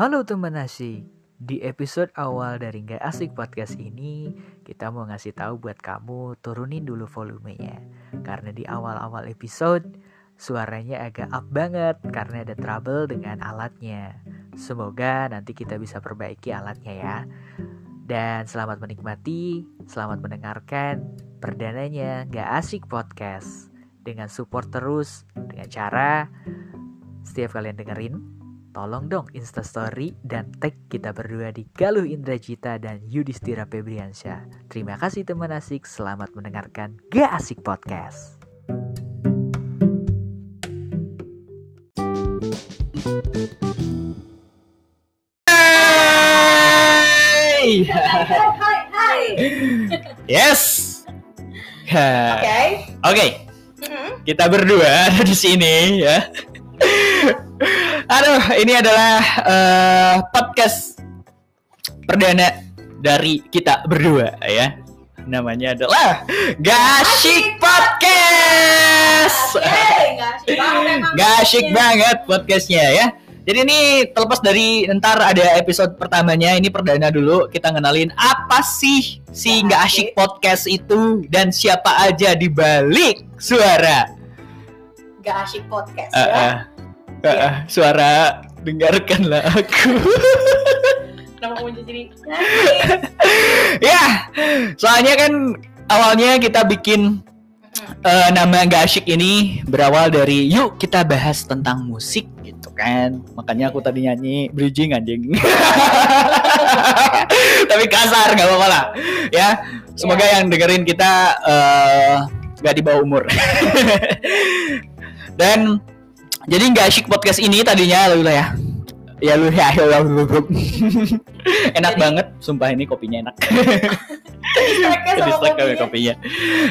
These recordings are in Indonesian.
Halo teman asik, di episode awal dari Nggak Asik Podcast ini Kita mau ngasih tahu buat kamu turunin dulu volumenya. Karena di awal-awal episode suaranya agak up banget Karena ada trouble dengan alatnya. Semoga nanti kita bisa perbaiki alatnya ya. Dan selamat menikmati, selamat mendengarkan Perdananya Nggak Asik Podcast. Dengan support terus, dengan cara setiap kalian dengerin Tolong dong instastory dan tag kita berdua di Galuh Indrajita dan Yudhistira Febriansyah. Terima kasih teman asik, selamat mendengarkan Gak Asik Podcast. Hai. Hai, hai. Yes. Oke. Oke. Oke. Mhm. Kita berdua ada di sini ya. Aduh, ini adalah eh, podcast perdana dari kita berdua ya. Namanya adalah Gashik Podcast. Asik banget podcastnya ya. Jadi ini terlepas dari ntar ada episode pertamanya ini perdana dulu kita ngenalin apa sih si Gak nggak asyik podcast itu dan siapa aja di balik suara Nggak asik podcast Eh, ya. eh, eh, eh, suara dengarkanlah aku. Kenapa kamu jadi ya soalnya kan awalnya kita bikin eh, nama nggak asyik ini berawal dari yuk kita bahas tentang musik gitu kan. Makanya aku tadi nyanyi bridging anjing. Tapi kasar nggak apa-apa lah. Ya semoga Ya. yang dengerin kita eh, nggak di bawah umur. Dan jadi nggak asyik podcast ini tadinya lu ya ya lu ya ya, ya, enak Jadi- banget sumpah ini kopinya enak Distract kami kopinya. kopinya.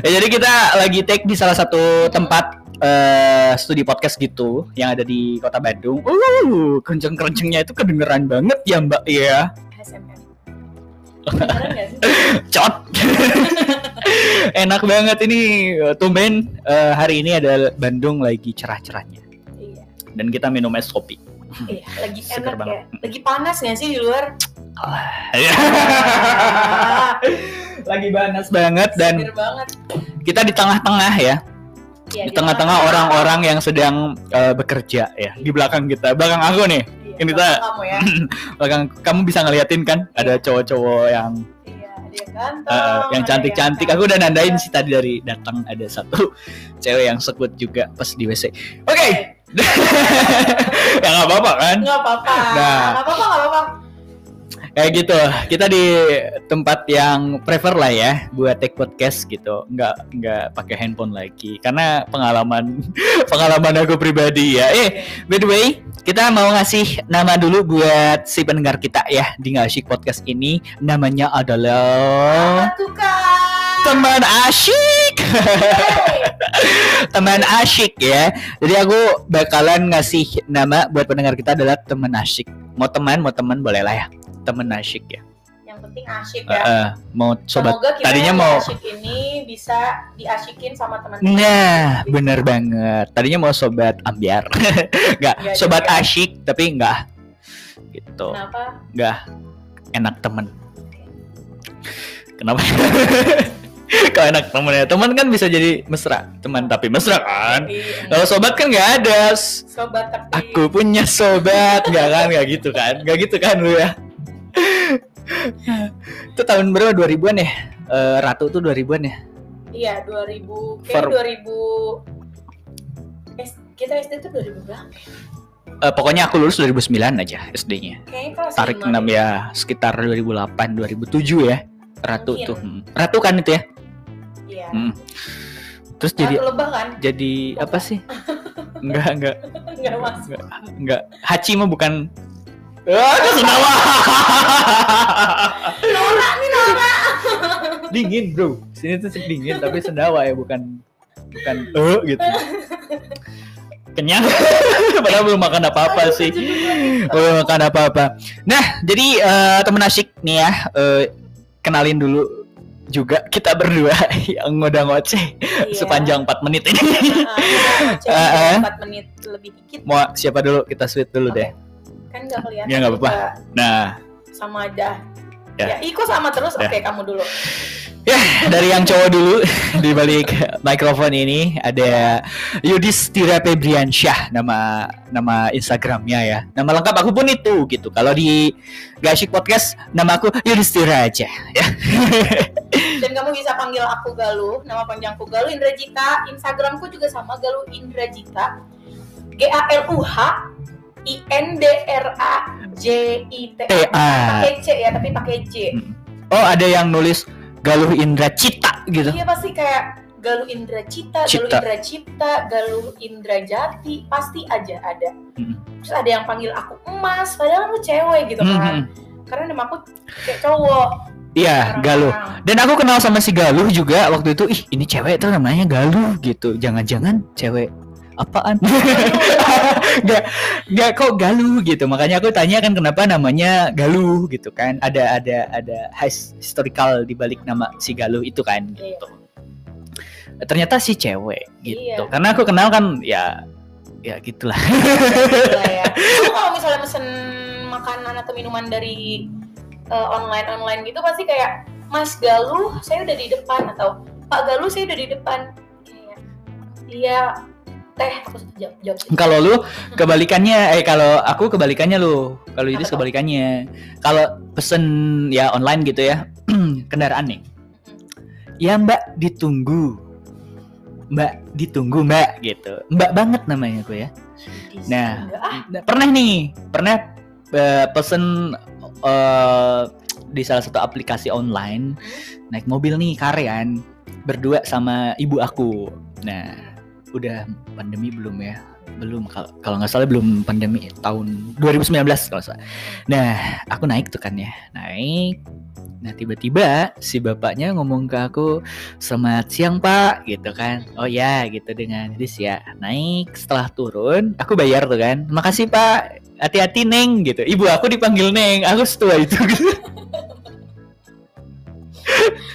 Ya, jadi kita lagi take di salah satu tempat eh studi podcast gitu yang ada di kota Bandung. Uh, kenceng-kencengnya itu kedengeran banget ya Mbak ya. Sih? Cot. Enak banget ini tumben eh, hari ini ada Bandung lagi cerah-cerahnya. Dan kita minum es kopi. Iya, lagi Seger enak banget. ya. Lagi panas nggak sih di luar? lagi panas banget dan banget. kita di tengah-tengah ya. Iya, di tengah-tengah orang-orang yang sedang eh, bekerja ya di belakang kita belakang aku nih Iya, ini tak- kamu ya. belakang kamu bisa ngeliatin kan ada cowok-cowok yang Iya, yang ganteng. eh, yang ada cantik-cantik aku udah nandain sih tadi dari datang ada satu cewek yang sekut juga pas di WC oke ya nggak apa-apa kan Nggak apa-apa. Nah. Nggak apa-apa, nggak apa-apa. kayak gitu kita di tempat yang prefer lah ya buat take podcast gitu nggak nggak pakai handphone lagi karena pengalaman pengalaman aku pribadi ya eh by the way kita mau ngasih nama dulu buat si pendengar kita ya di ngasih podcast ini namanya adalah teman asyik. teman asyik ya. Jadi aku bakalan ngasih nama buat pendengar kita adalah teman asyik. Mau teman mau teman boleh lah ya. Teman asyik ya. Yang penting asyik ya. eh, mau sobat Semoga kita tadinya mau asyik ini bisa diasyikin sama teman-teman. nah bener banget. Tadinya mau sobat ambiar. Nggak Nggak sobat juga. asyik tapi enggak gitu. Kenapa? nggak enak temen kenapa kalau enak temen ya? Teman kan bisa jadi mesra. Teman tapi mesra kan? Iya. kalau sobat kan nggak ada. Sobat tapi aku punya sobat. Nggak kan? Nggak gitu kan? Nggak gitu kan lu ya? Itu tahun berapa? 2000-an ya? Eh, Ratu tuh 2000-an ya? Iya, 2000 kayak For- 2000 S, kita SD tuh 2000 berapa? Eh, pokoknya aku lulus 2009 aja SD-nya tarik 5 6 deh. ya sekitar 2008 2007 ya Ratu Mungkin. tuh. Hmm. Ratu kan itu ya? Iya. Hmm. terus Jadi kan? jadi apa sih enggak enggak Enggak masuk. enggak enggak Hachi mah bukan itu sendawa. Nora nih Nora. dingin bro sini tuh dingin tapi sendawa ya bukan bukan eh gitu kenyang padahal belum makan apa-apa sih belum makan apa-apa nah jadi eh, temen asyik nih ya eh, kenalin dulu juga kita berdua yang ngoda ngoceh Iya. sepanjang 4 menit ini. Ah, ah. Empat menit lebih dikit. Mau siapa dulu? Kita sweet dulu Oke. deh. kan nggak kelihatan Ya, nggak apa-apa. Nah, sama aja Ya. ya, Iko sama terus Ya. oke kamu dulu ya dari yang cowok dulu di balik mikrofon ini ada Yudhistira Febriansyah nama nama Instagramnya ya. Nama lengkap aku pun itu gitu. Kalau di Gashik Podcast nama aku Yudhistira aja ya. dan kamu bisa panggil aku Galuh nama panjangku Galuh Indrajita Instagramku juga sama Galuh Indrajita G A L U H I N D R A J I T A pakai C ya tapi pakai J Oh ada yang nulis Galuh Indra Cita gitu. iya pasti kayak Galuh Indracita, Galuh Cita. Indra Cipta, Galuh Indrajati, pasti aja ada. Hmm. Terus ada yang panggil aku emas, padahal aku cewek gitu Hmm, kan. hmm. Karena nama aku kayak cowok. Iya Galuh. Dan aku kenal sama si Galuh juga waktu itu. Ih ini cewek tuh namanya Galuh gitu. Jangan-jangan cewek apaan? Gak, gak kok Galuh gitu. Makanya aku tanya kan kenapa namanya Galuh gitu kan. Ada ada ada his- historical di balik nama si Galuh itu kan gitu. Ternyata si cewek gitu. Iya. Karena aku kenal kan ya ya gitulah. Ya. Kamu kalau misalnya mesen makanan atau minuman dari online online gitu pasti kayak Mas Galuh, saya udah di depan atau Pak Galuh, saya udah di depan. Iya teh aku jawab, jawab sih. Kalau lu kebalikannya eh kalau aku kebalikannya lu. Kalau tuh? kebalikannya. Kalau pesen ya online gitu ya. kendaraan nih. Ya Mbak ditunggu. Mbak ditunggu Mbak gitu. Mbak banget namanya gue ya. Nah, ah, Nah, pernah nih, pernah eh, pesen eh, di salah satu aplikasi online naik mobil nih karean berdua sama ibu aku. Nah, udah pandemi belum ya? Belum Kal- kalau nggak salah belum pandemi tahun 2019 kalau salah. Nah, aku naik tuh kan ya, naik. Nah tiba-tiba si bapaknya ngomong ke aku Selamat siang pak gitu kan Oh ya gitu dengan Yudis ya Naik setelah turun Aku bayar tuh kan Makasih pak Hati-hati Neng gitu Ibu aku dipanggil Neng Aku setua itu gitu.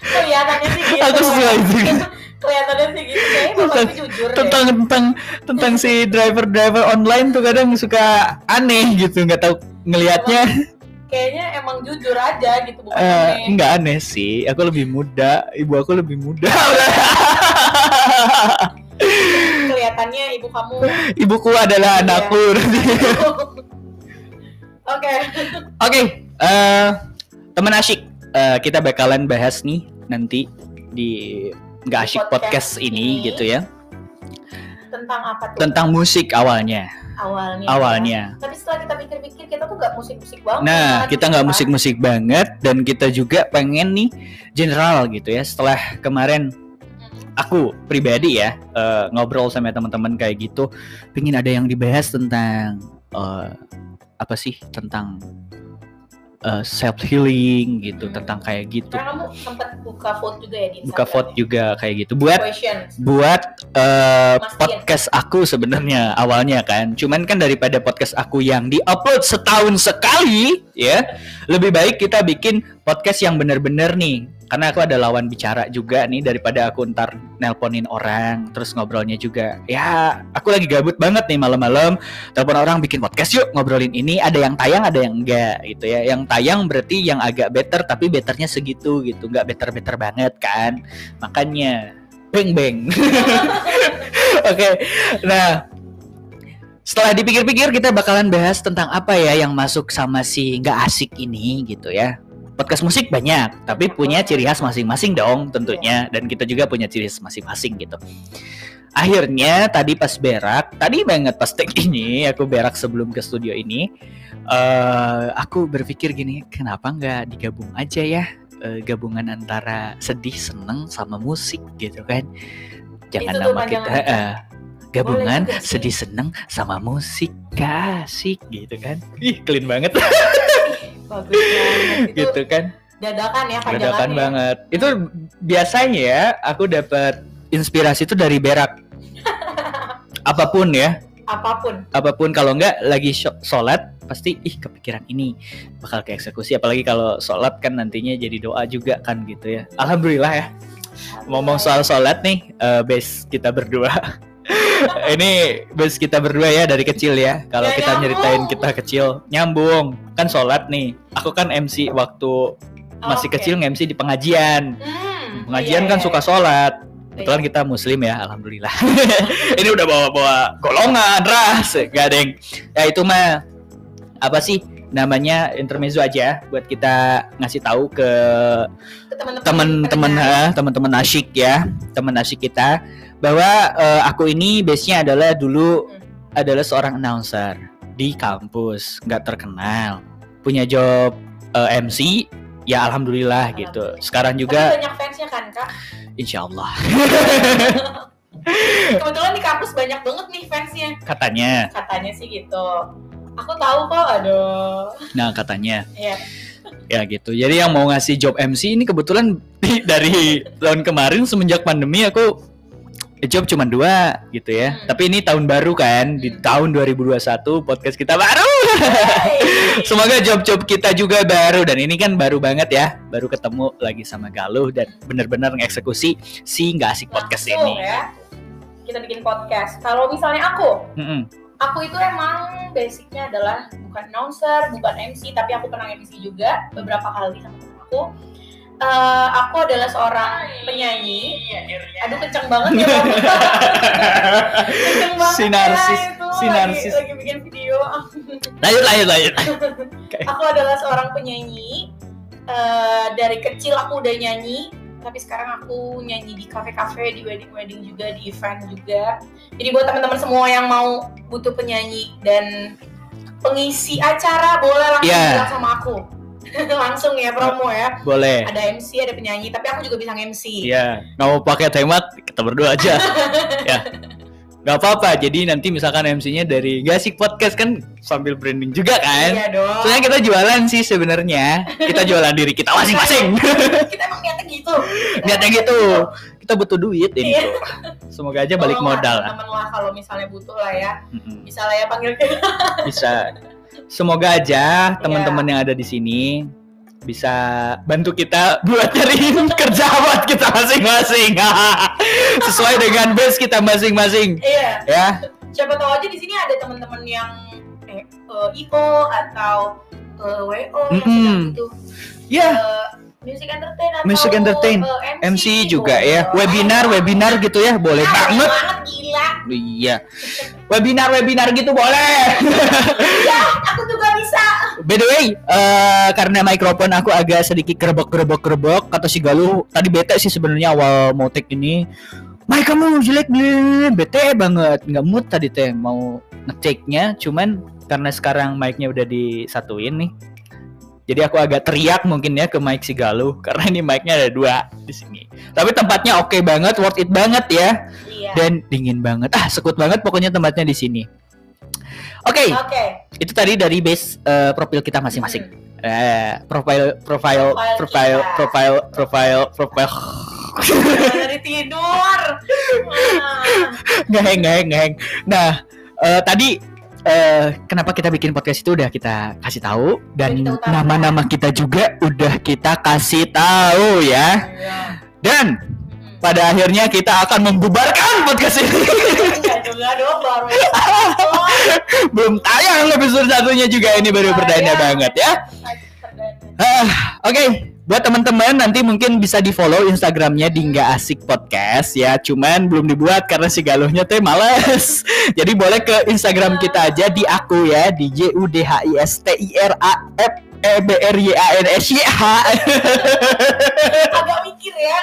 kelihatannya sih gitu. Aku setua itu kelihatannya sih gitu. Kayaknya bapakku jujur deh. tentang tentang tentang si driver driver online tuh kadang suka aneh gitu nggak tahu ngelihatnya Kayaknya emang jujur aja gitu bukan eh, aneh. nggak aneh sih aku lebih muda ibu aku lebih muda Kelihatannya ibu kamu. ibuku adalah Iya. anakku Oke. Oke, eh teman asyik, eh, kita bakalan bahas nih nanti di nggak asyik podcast, podcast ini, ini. gitu ya Tentang apa tuh? tentang musik awalnya. awalnya. Awalnya. ya. Tapi setelah kita pikir-pikir kita tuh nggak musik-musik banget. Nah, kita nggak musik-musik banget dan kita juga pengen nih general gitu ya. Setelah kemarin Mm. aku pribadi ya eh, ngobrol sama teman-teman kayak gitu, pengen ada yang dibahas tentang eh, apa sih tentang self healing gitu, Hmm. tentang kayak gitu. Karena kamu sempat buka vote juga ya di buka vote ya? juga kayak gitu buat Questions. buat Mastiin. podcast aku sebenarnya awalnya kan cuman kan daripada podcast aku yang diupload setahun sekali ya. Lebih baik kita bikin podcast yang bener-bener nih. Karena aku ada lawan bicara juga nih daripada aku ntar nelponin orang terus ngobrolnya juga. Ya aku lagi gabut banget nih malam-malam. Telepon orang bikin podcast yuk ngobrolin ini. Ada yang tayang ada yang enggak gitu ya. Yang tayang berarti yang agak better tapi betternya segitu gitu. Nggak better-better banget kan. Makanya beng beng oke nah setelah dipikir-pikir kita bakalan bahas tentang apa ya yang masuk sama si nggak asik ini gitu ya. Podcast musik banyak tapi punya ciri khas masing-masing dong tentunya. Dan kita juga punya ciri khas masing-masing gitu. Akhirnya tadi pas berak tadi banget pas take ini aku berak sebelum ke studio ini eh aku berpikir gini kenapa nggak digabung aja ya eh, gabungan antara sedih seneng sama musik gitu kan. Jangan Itu nama kita aja. Gabungan sedih seneng sama musik kasih gitu kan ih clean banget Bagus banget. Itu gitu kan dadakan ya Dadakan panjangannya. banget. Itu biasanya ya aku dapat inspirasi itu dari berak. apa pun ya, Apa pun. apa pun kalau enggak lagi sho- sholat pasti ih kepikiran ini bakal ke eksekusi apalagi kalau sholat kan nantinya jadi doa juga kan gitu ya. Alhamdulillah ya. Ngomong soal sholat nih, eh, base kita berdua. ini bos kita berdua ya dari kecil ya. Kalau Ya, kita nyambung. nyeritain kita kecil, nyambung. Kan sholat nih. Aku kan MC waktu masih Oke. kecil nge-MC di pengajian. Hmm, Pengajian iya, kan iya, suka iya. sholat. Kebetulan kita muslim ya, alhamdulillah. ini udah bawa-bawa golongan, ras, gadeng. Ya itu mah apa sih namanya intermezzo aja buat kita ngasih tahu ke teman-teman teman-teman asyik ya, teman asyik kita bahwa eh, aku ini base-nya adalah dulu Hmm. adalah seorang announcer di kampus, nggak terkenal, punya job eh, MC, ya alhamdulillah gitu. Alhamdulillah. Sekarang Tapi juga banyak fansnya kan kak insya Allah kebetulan di kampus banyak banget nih fansnya katanya, katanya sih gitu aku tahu kok aduh nah katanya ya ya gitu. Jadi yang mau ngasih job MC ini kebetulan dari tahun kemarin semenjak pandemi aku job cuma dua gitu ya. Hmm. Tapi ini tahun baru kan di tahun 2021 podcast kita baru. Semoga job-job kita juga baru dan ini kan baru banget ya, baru ketemu lagi sama Galuh dan bener-bener ngeksekusi si nggak asik podcast Langsung ini. ya kita bikin podcast kalau misalnya aku Mm-mm. Aku itu emang basicnya adalah bukan announcer bukan MC tapi aku pernah MC juga beberapa kali sama temen aku. Eh, aku adalah seorang penyanyi. Aduh kenceng banget ya kenceng banget Si narsis, ya, itu si lagi- lagi bikin video. Lanjut, lanjut, lanjut. aku adalah seorang penyanyi. Eh, dari kecil aku udah nyanyi tapi sekarang aku nyanyi di kafe-kafe di wedding-wedding juga di event juga jadi buat teman-teman semua yang mau butuh penyanyi dan pengisi acara boleh langsung Iya. bilang sama aku langsung ya promo ya Boleh. ada MC ada penyanyi tapi aku juga bisa MC Iya, nggak mau pakai hemat kita berdua aja. ya, nggak apa-apa. Jadi nanti misalkan MC-nya dari Gasik Podcast kan sambil branding juga kan. iya dong Soalnya kita jualan sih sebenarnya. Kita jualan diri kita masing-masing. kita emang niatnya gitu Niatnya gitu. Kita butuh duit ini. Iya. Semoga aja balik Tolong lah, modal lah. teman-teman lah kalau misalnya butuh lah ya bisa lah ya panggil kita Bisa. Semoga aja teman-teman yang ada di sini bisa bantu kita buat nyariin kerja buat kita masing-masing. Sesuai dengan base kita masing-masing. iya Ya, siapa tahu aja di sini ada teman-teman yang eh, eh, IO atau eh, WO yang Mm-mm. sedang butuh ya. eh, music entertain atau Music entertain. eh, MC juga ya, boleh. webinar, webinar gitu ya, boleh Ah, banget. banget gila Iya, webinar, webinar gitu boleh. aku juga bisa By the way, eh, karena mikrofon aku agak sedikit kerebok kerebok kerebok kata si Galuh tadi bete sih sebenarnya awal mau take ini. Mic kamu jelek nih, bete banget, nggak mood tadi teh mau ngetik-nya, cuman karena sekarang mic-nya udah disatuin nih. Jadi aku agak teriak mungkin ya ke mic si Galuh karena ini mic-nya ada dua di sini. Tapi tempatnya oke banget, worth it banget ya iya dan dingin banget. Ah, sekut banget pokoknya tempatnya di sini. Oke, oke itu tadi dari base eh, profil kita masing-masing. Eh, profile, profile, Profile profile, profile, profile, dari tidur Ngeheng, ngeheng, ngeheng. Nah, eh, tadi eh, kenapa kita bikin podcast itu udah kita kasih tahu dan nama-nama kita juga udah kita kasih tahu ya. iya. Dan pada akhirnya kita akan membubarkan podcast ini. Enggak dong baru. Belum tayang episode satunya juga ini baru perdana banget ya. Ah, Oke, buat teman-teman nanti mungkin bisa di follow Instagramnya di nggak asik podcast ya. Cuman belum dibuat karena si galuhnya teh males. Jadi boleh ke Instagram kita aja di aku ya di J U D H I S T I R A F E B R Y A N S Y H. ya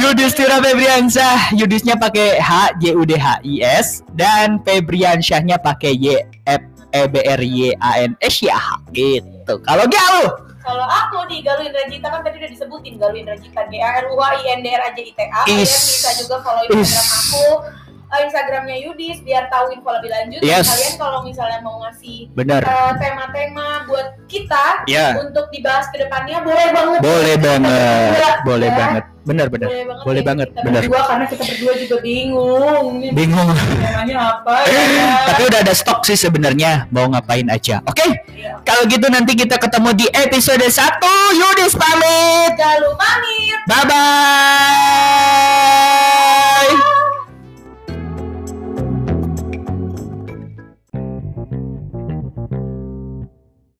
Yudhistira Febriansyah, Yudisnya pakai H J U D H I S. Dan Febriansyahnya pakai Y F E B R Y A N S Y H gitu. Kalau galuh kalau aku di Galuh Indrajita kan tadi udah disebutin Galuh Indrajita G A L U H I N D R A J I T A. Kalian bisa juga follow Instagram aku uh, Instagramnya Yudis biar tahu info lebih lanjut. Yes. Kalian kalau misalnya mau ngasih Bener. Uh, eh, tema-tema buat kita yeah. untuk dibahas ke depannya boleh banget. Boleh banget. Boleh ya. banget. Benar benar. Boleh banget. Boleh banget. Benar. Berdua karena kita berdua juga bingung. Bingung. namanya apa ya? Kan? Tapi udah ada stok sih sebenarnya mau ngapain aja. Oke. Okay? Kalau gitu nanti kita ketemu di episode 1 Yudis pamit. Galuh pamit. Bye bye.